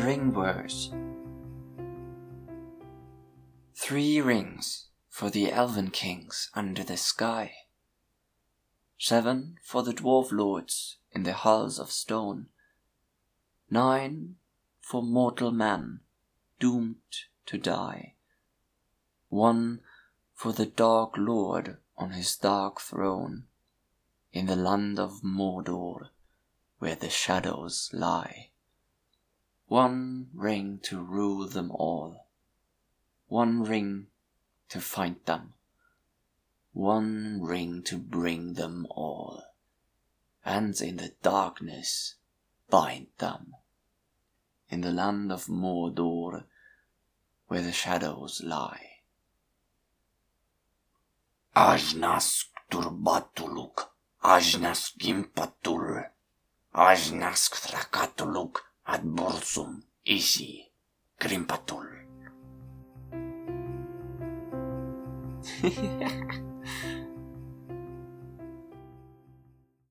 following verse Three rings for the elven kings under the sky, seven for the dwarf lords in the halls of stone, nine for mortal man doomed to die, one for the dark lord on his dark throne in the land of Mordor where the shadows lie. One ring to rule them all, one ring to find them, one ring to bring them all, and in the darkness bind them. In the land of Mordor where the shadows lie. Ajnask durbatulûk, ajnask gimbatul, ajnask thrakatulûk Sum Isi Krimpatul.